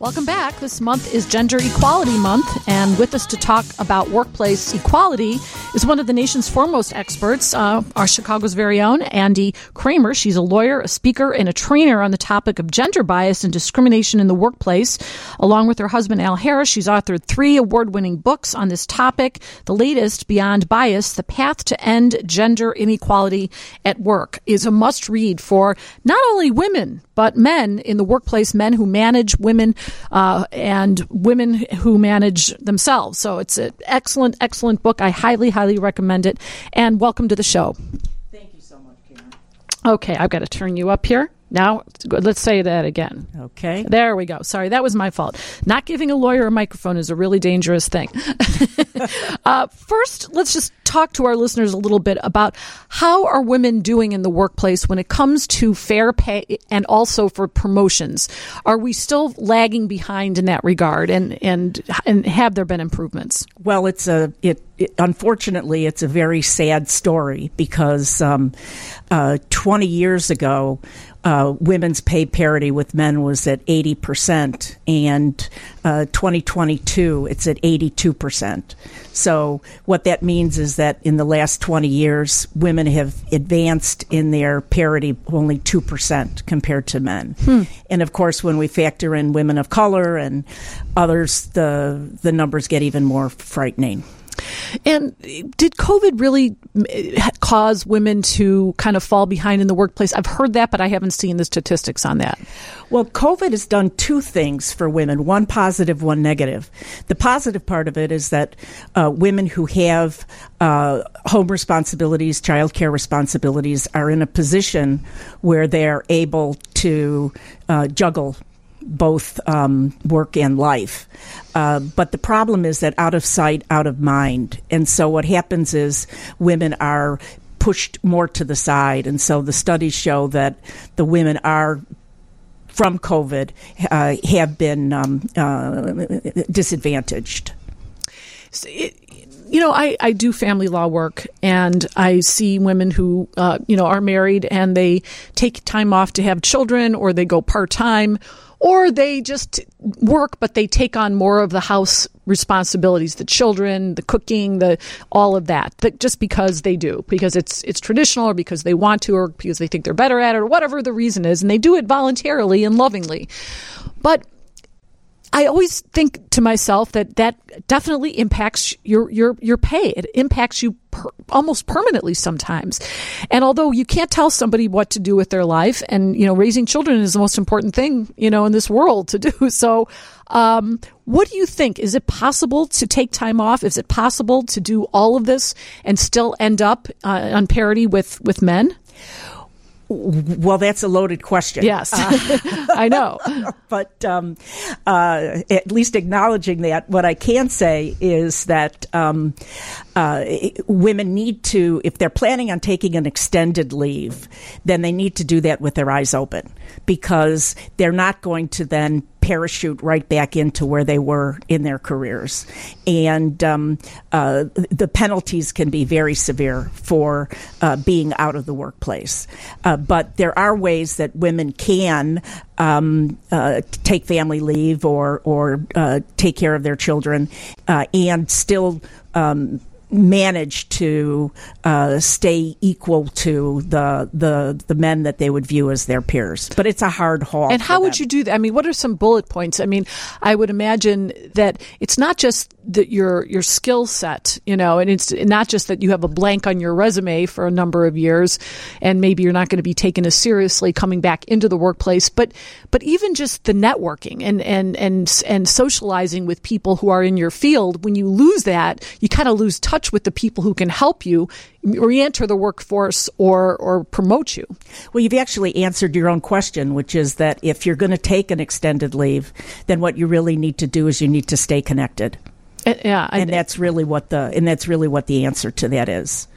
Welcome back. This month is Gender Equality Month, and with us to talk about workplace equality is one of the nation's foremost experts, uh, our Chicago's very own Andie Kramer. She's a lawyer, a speaker, and a trainer on the topic of gender bias and discrimination in the workplace. Along with her husband Al Harris, she's authored three award-winning books on this topic. The latest, Beyond Bias: The Path to End Gender Inequality at Work, is a must-read for not only women but men in the workplace, men who manage women uh, and women who manage themselves. So it's an excellent, excellent book. I highly, highly recommend it. And welcome to the show. Thank you so much, Karen. Okay, I've got to turn you up here. Now, let's say that again. Okay. There we go. Sorry, that was my fault. Not giving a lawyer a microphone is a really dangerous thing. uh, first, let's just talk to our listeners a little bit about how are women doing in the workplace when it comes to fair pay and also for promotions. Are we still lagging behind in that regard, and and and have there been improvements? Well, it's a it, it unfortunately it's a very sad story because um, uh, 20 years ago uh, women's pay parity with men was at 80%, and uh, 2022 it's at 82%. So, what that means is that in the last 20 years, women have advanced in their parity only 2% compared to men. Hmm. And of course, when we factor in women of color and others, the, the numbers get even more frightening. And did COVID really cause women to kind of fall behind in the workplace? I've heard that, but I haven't seen the statistics on that. Well, COVID has done two things for women one positive, one negative. The positive part of it is that uh, women who have uh, home responsibilities, childcare responsibilities, are in a position where they're able to uh, juggle both um, work and life. Uh, but the problem is that out of sight, out of mind. And so what happens is women are pushed more to the side. And so the studies show that the women are from COVID uh, have been um, uh, disadvantaged. So it, you know, I, I do family law work and I see women who, uh, you know, are married and they take time off to have children or they go part time or they just work, but they take on more of the house responsibilities, the children, the cooking, the all of that, just because they do, because it's it's traditional, or because they want to, or because they think they're better at it, or whatever the reason is, and they do it voluntarily and lovingly. But I always think to myself that that definitely impacts your your your pay. It impacts you per, almost permanently sometimes. And although you can't tell somebody what to do with their life, and you know, raising children is the most important thing you know in this world to do. So, um, what do you think? Is it possible to take time off? Is it possible to do all of this and still end up uh, on parity with with men? Well, that's a loaded question. Yes, uh, I know. but um, uh, at least acknowledging that, what I can say is that um, uh, women need to, if they're planning on taking an extended leave, then they need to do that with their eyes open because they're not going to then parachute right back into where they were in their careers. And um, uh, the penalties can be very severe for uh, being out of the workplace. Uh, but there are ways that women can um, uh, take family leave or, or uh, take care of their children uh, and still. Um, manage to uh, stay equal to the, the the men that they would view as their peers. But it's a hard haul. And how would you do that? I mean, what are some bullet points? I mean, I would imagine that it's not just that your your skill set, you know, and it's not just that you have a blank on your resume for a number of years, and maybe you're not going to be taken as seriously coming back into the workplace, but but even just the networking and and and and socializing with people who are in your field. When you lose that, you kind of lose touch touch with the people who can help you re-enter the workforce or or promote you. Well, you've actually answered your own question, which is that if you're going to take an extended leave, then what you really need to do is you need to stay connected. Uh, yeah, and I, that's really what the and that's really what the answer to that is.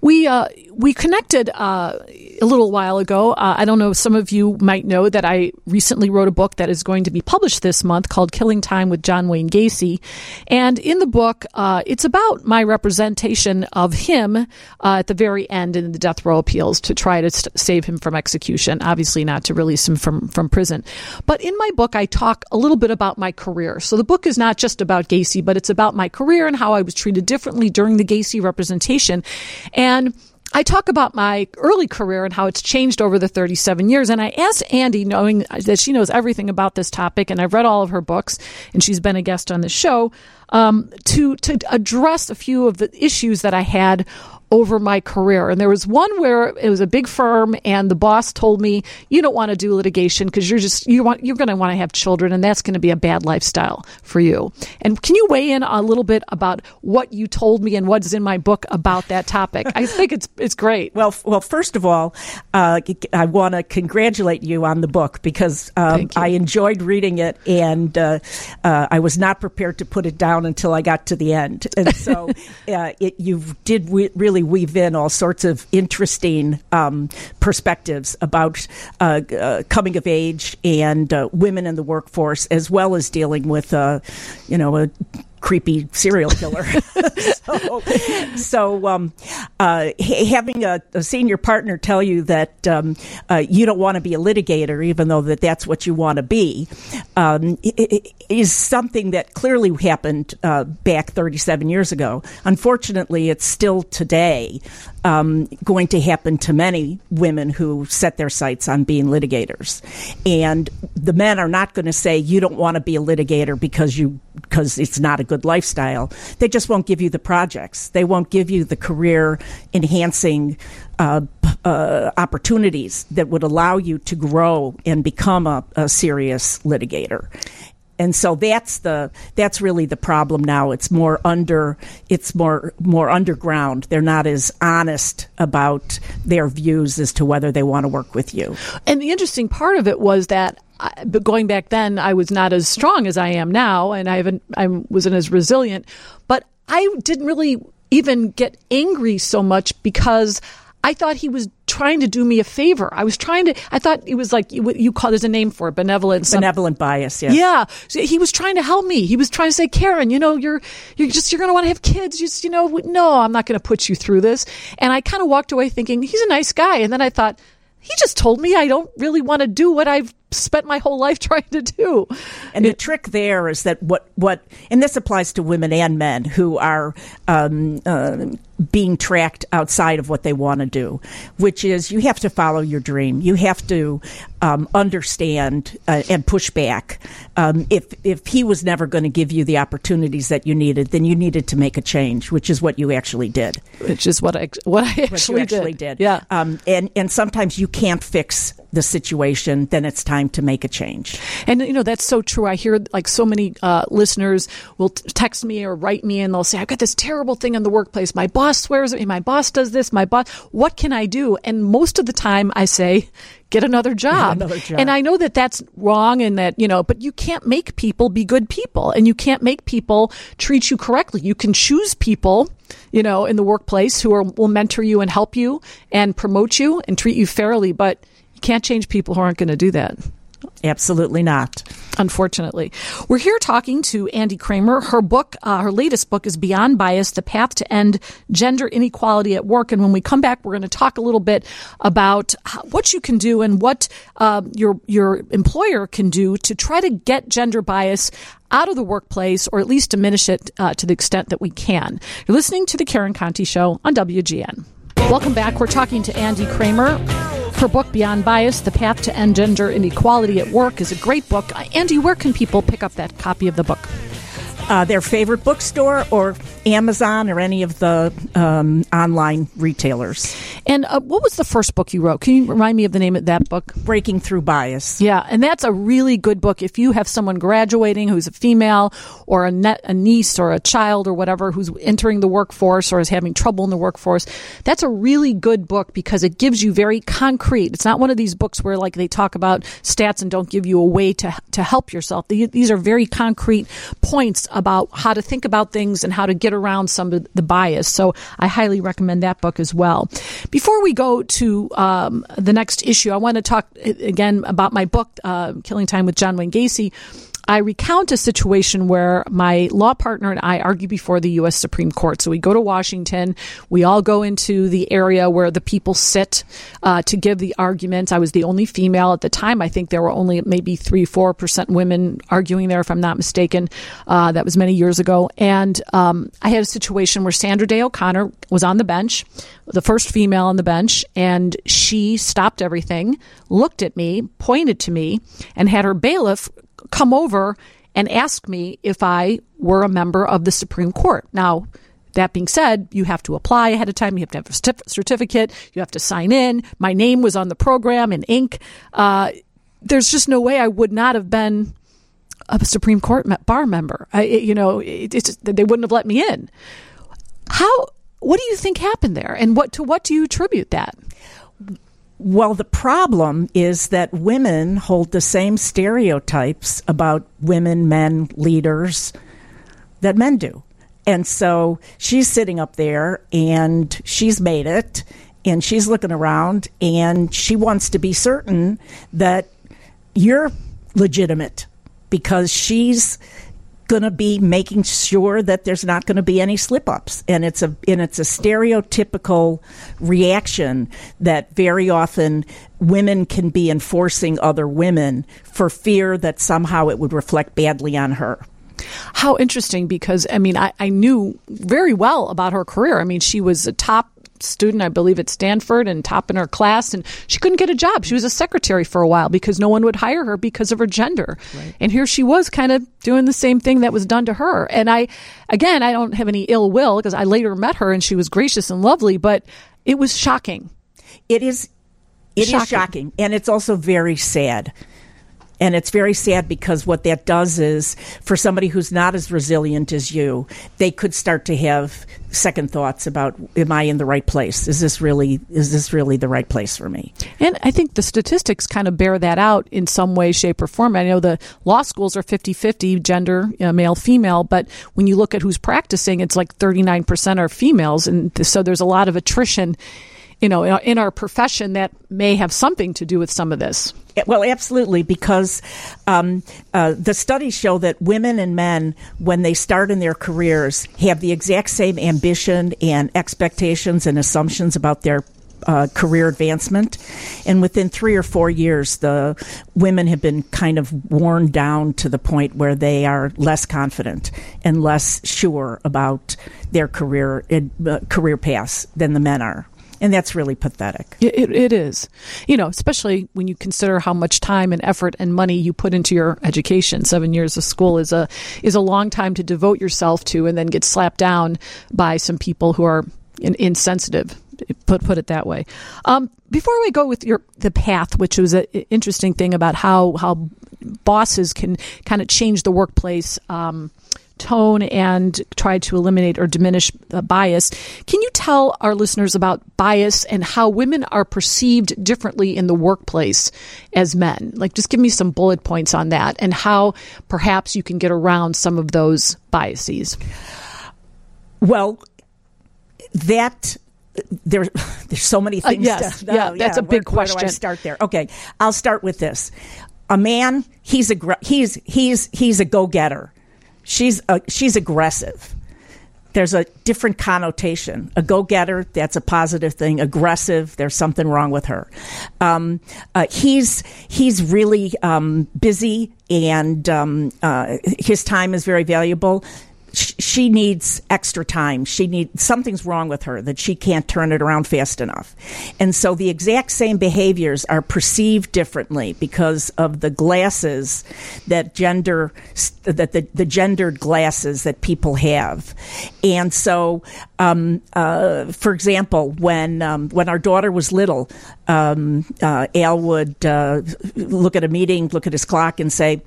We uh, we connected uh, a little while ago. Uh, I don't know, some of you might know that I recently wrote a book that is going to be published this month called Killing Time with John Wayne Gacy. And in the book, uh, it's about my representation of him uh, at the very end in the death row appeals to try to st- save him from execution, obviously not to release him from, from prison. But in my book, I talk a little bit about my career. So the book is not just about Gacy, but it's about my career and how I was treated differently during the Gacy representation. And I talk about my early career and how it's changed over the 37 years. And I asked Andie, knowing that she knows everything about this topic, and I've read all of her books, and she's been a guest on the show, um, to to address a few of the issues that I had over my career. And there was one where it was a big firm and the boss told me, you don't want to do litigation because you're just, you want, you're going to want to have children and that's going to be a bad lifestyle for you. And can you weigh in a little bit about what you told me and what's in my book about that topic? I think it's, it's great. Well, well, first of all, uh, I want to congratulate you on the book because um, I enjoyed reading it and uh, uh, I was not prepared to put it down until I got to the end. And so uh, it, you did re- really weave in all sorts of interesting um, perspectives about uh, uh, coming of age and uh, women in the workforce, as well as dealing with, uh, you know, a creepy serial killer. so, so um, uh, having a, a, senior partner tell you that um, uh, you don't want to be a litigator, even though that that's what you want to be, um, is something that clearly happened uh, back 37 years ago. Unfortunately, it's still today um, going to happen to many women who set their sights on being litigators, and the men are not going to say you don't want to be a litigator because you because it's not a good lifestyle. They just won't give you the projects. They won't give you the career enhancing uh, uh, opportunities that would allow you to grow and become a, a serious litigator and so that's the that's really the problem now it's more under it's more more underground they're not as honest about their views as to whether they want to work with you and the interesting part of it was that but going back then, I was not as strong as I am now, and I haven't, I wasn't as resilient. But I didn't really even get angry so much because I thought he was trying to do me a favor. I was trying to. I thought it was like you, you call. There's a name for it, benevolent. Benevolent bias. Yes. Yeah. So he was trying to help me. He was trying to say, Karen, you know, you're you're just you're going to want to have kids. Just you know, no, I'm not going to put you through this. And I kind of walked away thinking he's a nice guy. And then I thought he just told me I don't really want to do what I've spent my whole life trying to do. And it, the trick there is that what what and this applies to women and men who are um, uh, being tracked outside of what they want to do, which is you have to follow your dream. You have to um, understand uh, and push back. Um, if if he was never going to give you the opportunities that you needed, then you needed to make a change, which is what you actually did. Which is what I what I actually, what actually did. did. Yeah. Um, and and sometimes you can't fix the situation, then it's time to make a change. And you know that's so true. I hear like so many uh, listeners will t- text me or write me, and they'll say, "I've got this terrible thing in the workplace. My boss swears at me. My boss does this. My boss. What can I do?" And most of the time, I say, get another job. Get another job. And I know that that's wrong and that, you know, but you can't make people be good people and you can't make people treat you correctly. You can choose people, you know, in the workplace who are, will mentor you and help you and promote you and treat you fairly, but can't change people who aren't going to do that. Absolutely not. Unfortunately. We're here talking to Andie Kramer. Her book, uh, her latest book is Beyond Bias, The Path to End Gender Inequality at Work. And when we come back, we're going to talk a little bit about what you can do and what uh, your, your employer can do to try to get gender bias out of the workplace or at least diminish it uh, to the extent that we can. You're listening to The Karen Conti Show on WGN. Welcome back. We're talking to Andie Kramer. Her book, Beyond Bias The Path to End Gender Inequality at Work, is a great book. Andie, where can people pick up that copy of the book? Uh, their favorite bookstore or Amazon or any of the um, online retailers. And uh, what was the first book you wrote? Can you remind me of the name of that book? Breaking Through Bias. Yeah, and that's a really good book. If you have someone graduating who's a female or a, net, a niece or a child or whatever who's entering the workforce or is having trouble in the workforce, that's a really good book because it gives you very concrete. It's not one of these books where like they talk about stats and don't give you a way to to help yourself. These are very concrete points about how to think about things and how to get around some of the bias. So I highly recommend that book as well. Before we go to um, the next issue, I want to talk again about my book, uh, Killing Time with John Wayne Gacy. I recount a situation where my law partner and I argue before the U.S. Supreme Court. So we go to Washington. We all go into the area where the people sit uh, to give the arguments. I was the only female at the time. I think there were only maybe three, four percent women arguing there, if I'm not mistaken. Uh, that was many years ago. And um, I had a situation where Sandra Day O'Connor was on the bench, the first female on the bench, and she stopped everything, looked at me, pointed to me, and had her bailiff come over and ask me if I were a member of the Supreme Court. Now, that being said, you have to apply ahead of time. You have to have a certificate. You have to sign in. My name was on the program in ink. Uh, there's just no way I would not have been a Supreme Court bar member. I, you know, it, just, they wouldn't have let me in. How? What do you think happened there, and what to what do you attribute that? Well, the problem is that women hold the same stereotypes about women, men, leaders that men do. And so she's sitting up there and she's made it and she's looking around and she wants to be certain that you're legitimate because she's going to be making sure that there's not going to be any slip ups and it's a and it's a stereotypical reaction that very often women can be enforcing other women for fear that somehow it would reflect badly on her how interesting because I mean I, I knew very well about her career. I mean she was a top student, I believe, at Stanford and top in her class, and she couldn't get a job. She was a secretary for a while because no one would hire her because of her gender. Right. And here she was kind of doing the same thing that was done to her. And I, again, I don't have any ill will because I later met her and she was gracious and lovely, but it was shocking. It is. It shocking. is shocking, and it's also very sad. And it's very sad because what that does is, for somebody who's not as resilient as you, they could start to have second thoughts about, am I in the right place? Is this really, is this really the right place for me? And I think the statistics kind of bear that out in some way, shape, or form. I know the law schools are 50 50 gender, you know, male, female, but when you look at who's practicing, it's like 39% are females. And so there's a lot of attrition you know, in our profession that may have something to do with some of this. Well, absolutely, because um, uh, the studies show that women and men, when they start in their careers, have the exact same ambition and expectations and assumptions about their uh, career advancement. And within three or four years, the women have been kind of worn down to the point where they are less confident and less sure about their career uh, career paths than the men are and that's really pathetic. It, it, is, you know, especially when you consider how much time and effort and money you put into your education. Seven years of school is a is a long time to devote yourself to, and then get slapped down by some people who are in, insensitive. Put put it that way. Um, before we go with your the path, which was an interesting thing about how how bosses can kind of change the workplace. Um, tone and try to eliminate or diminish the bias. Can you tell our listeners about bias and how women are perceived differently in the workplace as men? Like, just give me some bullet points on that and how perhaps you can get around some of those biases. Well, that there, there's so many uh, things. Uh, yes, to, yeah, that's yeah, a big where, question. Where do I start there? Okay, I'll start with this. A man, he's a he's he's he's a go getter she's a, she's aggressive. There's a different connotation. A go getter, that's a positive thing. Aggressive, there's something wrong with her. Um, uh, he's he's really um, busy, and um, uh, his time is very valuable she needs extra time. She needs something's wrong with her that she can't turn it around fast enough. And so the exact same behaviors are perceived differently because of the glasses that gender that the, the gendered glasses that people have. And so, um, uh, for example, when um, when our daughter was little, um, uh, Al would uh, look at a meeting, look at his clock, and say,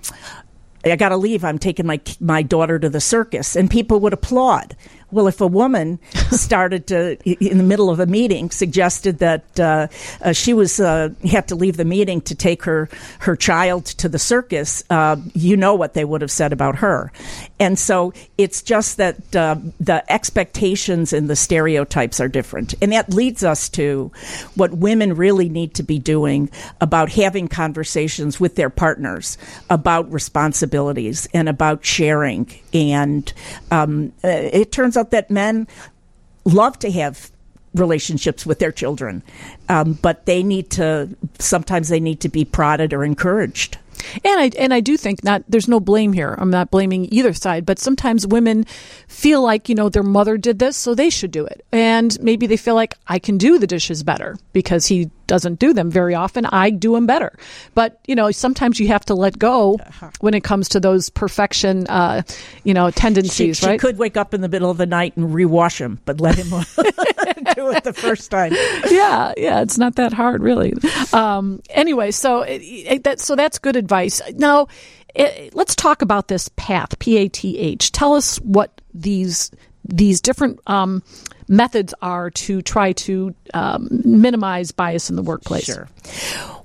I got to leave. I'm taking my my daughter to the circus, and people would applaud. Well, if a woman started to, in the middle of a meeting, suggested that uh, uh, she was uh, had to leave the meeting to take her her child to the circus, uh, you know what they would have said about her. And so it's just that uh, the expectations and the stereotypes are different, and that leads us to what women really need to be doing about having conversations with their partners about responsibilities and about sharing. And um, uh, it turns out that men love to have relationships with their children, um, but they need to sometimes they need to be prodded or encouraged. And I and I do think not there's no blame here. I'm not blaming either side, but sometimes women feel like, you know, their mother did this, so they should do it. And maybe they feel like I can do the dishes better because he doesn't do them very often. I do them better. But, you know, sometimes you have to let go uh-huh. when it comes to those perfection, uh, you know, tendencies, she, right? She could wake up in the middle of the night and rewash him, but let him do it the first time. Yeah, yeah, it's not that hard, really. Um, anyway, so it, it, that, so that's good advice. Now, it, let's talk about this path, P A T H. Tell us what these these different um, methods are to try to um, minimize bias in the workplace. Sure.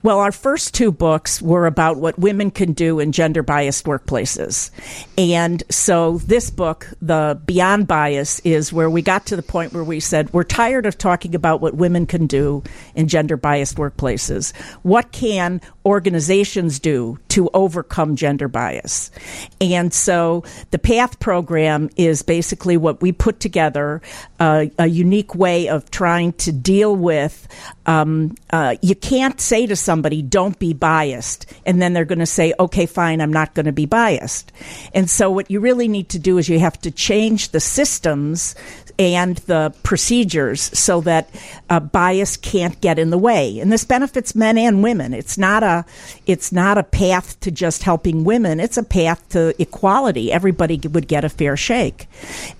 Well, our first two books were about what women can do in gender biased workplaces. And so this book, The Beyond Bias, is where we got to the point where we said, we're tired of talking about what women can do in gender biased workplaces. What can organizations do to overcome gender bias? And so the PATH program is basically what we put together uh, a unique way of trying to deal with. Um, uh, you can't say to somebody, "Don't be biased," and then they're going to say, "Okay, fine, I'm not going to be biased." And so, what you really need to do is you have to change the systems and the procedures so that uh, bias can't get in the way. And this benefits men and women. It's not a it's not a path to just helping women. It's a path to equality. Everybody would get a fair shake.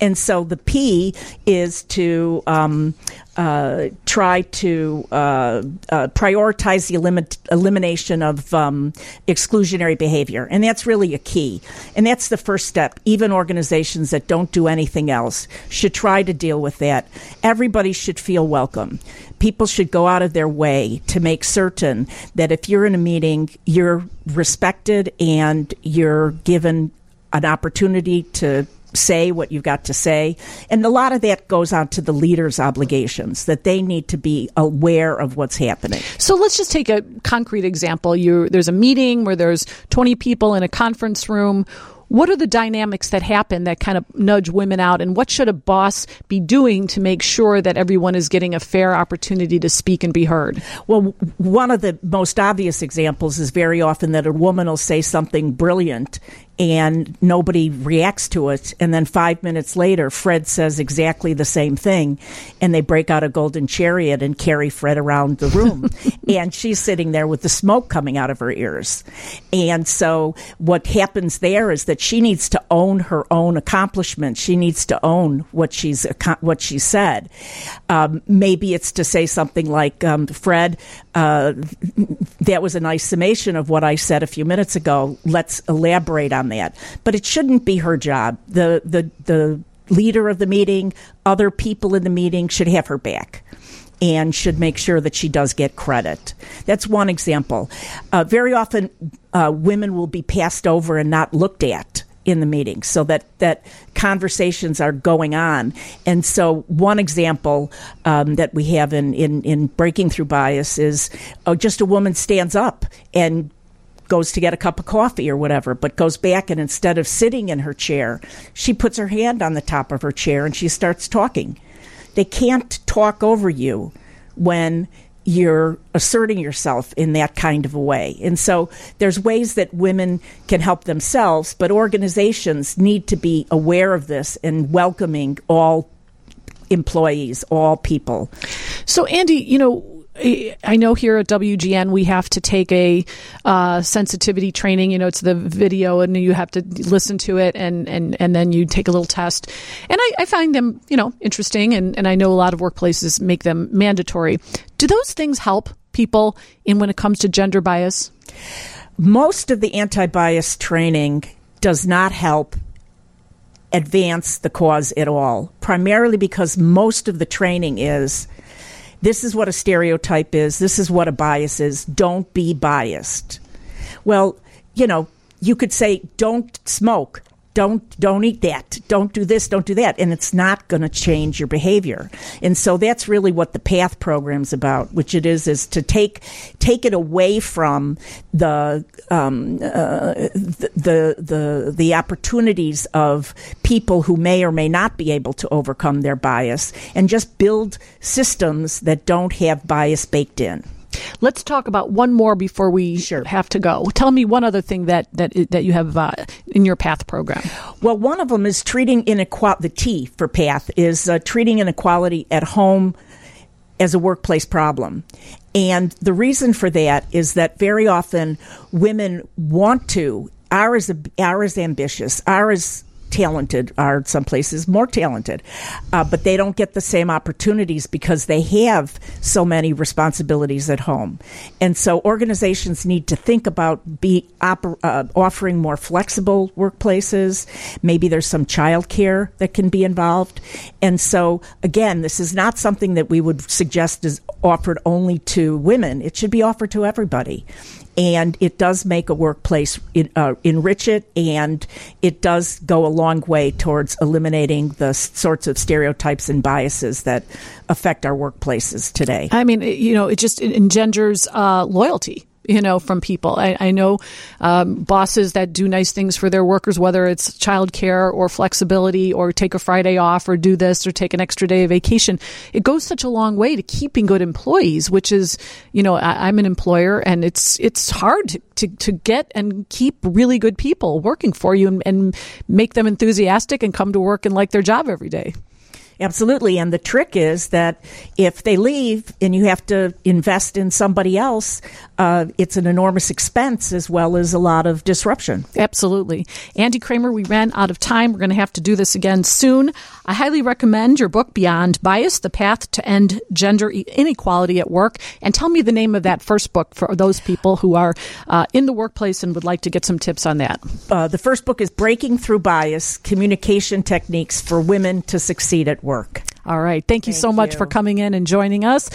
And so the P is to um, uh, try to uh, uh, prioritize the elim- elimination of um, exclusionary behavior. And that's really a key. And that's the first step. Even organizations that don't do anything else should try to deal with that. Everybody should feel welcome. People should go out of their way to make certain that if you're in a meeting, you're respected and you're given an opportunity to say what you've got to say. And a lot of that goes on to the leader's obligations that they need to be aware of what's happening. So let's just take a concrete example. You, there's a meeting where there's 20 people in a conference room what are the dynamics that happen that kind of nudge women out and what should a boss be doing to make sure that everyone is getting a fair opportunity to speak and be heard well one of the most obvious examples is very often that a woman will say something brilliant and nobody reacts to it. And then five minutes later, Fred says exactly the same thing, and they break out a golden chariot and carry Fred around the room. and she's sitting there with the smoke coming out of her ears. And so what happens there is that she needs to own her own accomplishment. She needs to own what she's what she said. Um, maybe it's to say something like, um, "Fred, uh, that was a nice summation of what I said a few minutes ago. Let's elaborate on that. But it shouldn't be her job. The the the leader of the meeting, other people in the meeting should have her back and should make sure that she does get credit. That's one example. Uh, very often, uh, women will be passed over and not looked at in the meeting so that, that conversations are going on. And so, one example um, that we have in, in, in breaking through bias is oh, just a woman stands up and goes to get a cup of coffee or whatever, but goes back and instead of sitting in her chair, she puts her hand on the top of her chair and she starts talking. They can't talk over you when you're asserting yourself in that kind of a way. And so there's ways that women can help themselves, but organizations need to be aware of this and welcoming all employees, all people. So, Andie, you know, I know here at WGN we have to take a uh, sensitivity training. You know, it's the video, and you have to listen to it, and and and then you take a little test. And I, I find them, you know, interesting, and and I know a lot of workplaces make them mandatory. Do those things help people in when it comes to gender bias? Most of the anti-bias training does not help advance the cause at all, primarily because most of the training is this is what a stereotype is, this is what a bias is, don't be biased. Well, you know, you could say don't smoke don't don't eat that. Don't do this don't do that. And it's not going to change your behavior. And so that's really what the path program's about which it is is to take take it away from the um, uh, the, the the the opportunities of people who may or may not be able to overcome their bias and just build systems that don't have bias baked in Let's talk about one more before we sure. have to go. Tell me one other thing that that that you have uh, in your PATH program. Well, one of them is treating inequality. The T for PATH is uh, treating inequality at home as a workplace problem. And the reason for that is that very often women want to, are as, are as ambitious, are as talented are some places more talented, uh, but they don't get the same opportunities because they have so many responsibilities at home. And so organizations need to think about be oper- uh, offering more flexible workplaces. Maybe there's some childcare that can be involved. And so again, this is not something that we would suggest is offered only to women. It should be offered to everybody and it does make a workplace uh, enrich it, and it does go a long way towards eliminating the sorts of stereotypes and biases that affect our workplaces today. I mean, you know, it just engenders uh, loyalty you know, from people. I, I know um, bosses that do nice things for their workers, whether it's childcare or flexibility or take a Friday off or do this or take an extra day of vacation. It goes such a long way to keeping good employees, which is, you know, I, am an employer and it's, it's hard to, to get and keep really good people working for you and, and make them enthusiastic and come to work and like their job every day. Absolutely. And the trick is that if they leave and you have to invest in somebody else, uh, it's an enormous expense as well as a lot of disruption. Absolutely. Andie Kramer, we ran out of time. We're going to have to do this again soon. I highly recommend your book, Beyond Bias The Path to End Gender Inequality at Work. And tell me the name of that first book for those people who are uh, in the workplace and would like to get some tips on that. Uh, the first book is Breaking Through Bias Communication Techniques for Women to Succeed at Work. All right. Thank you Thank so much you. for coming in and joining us.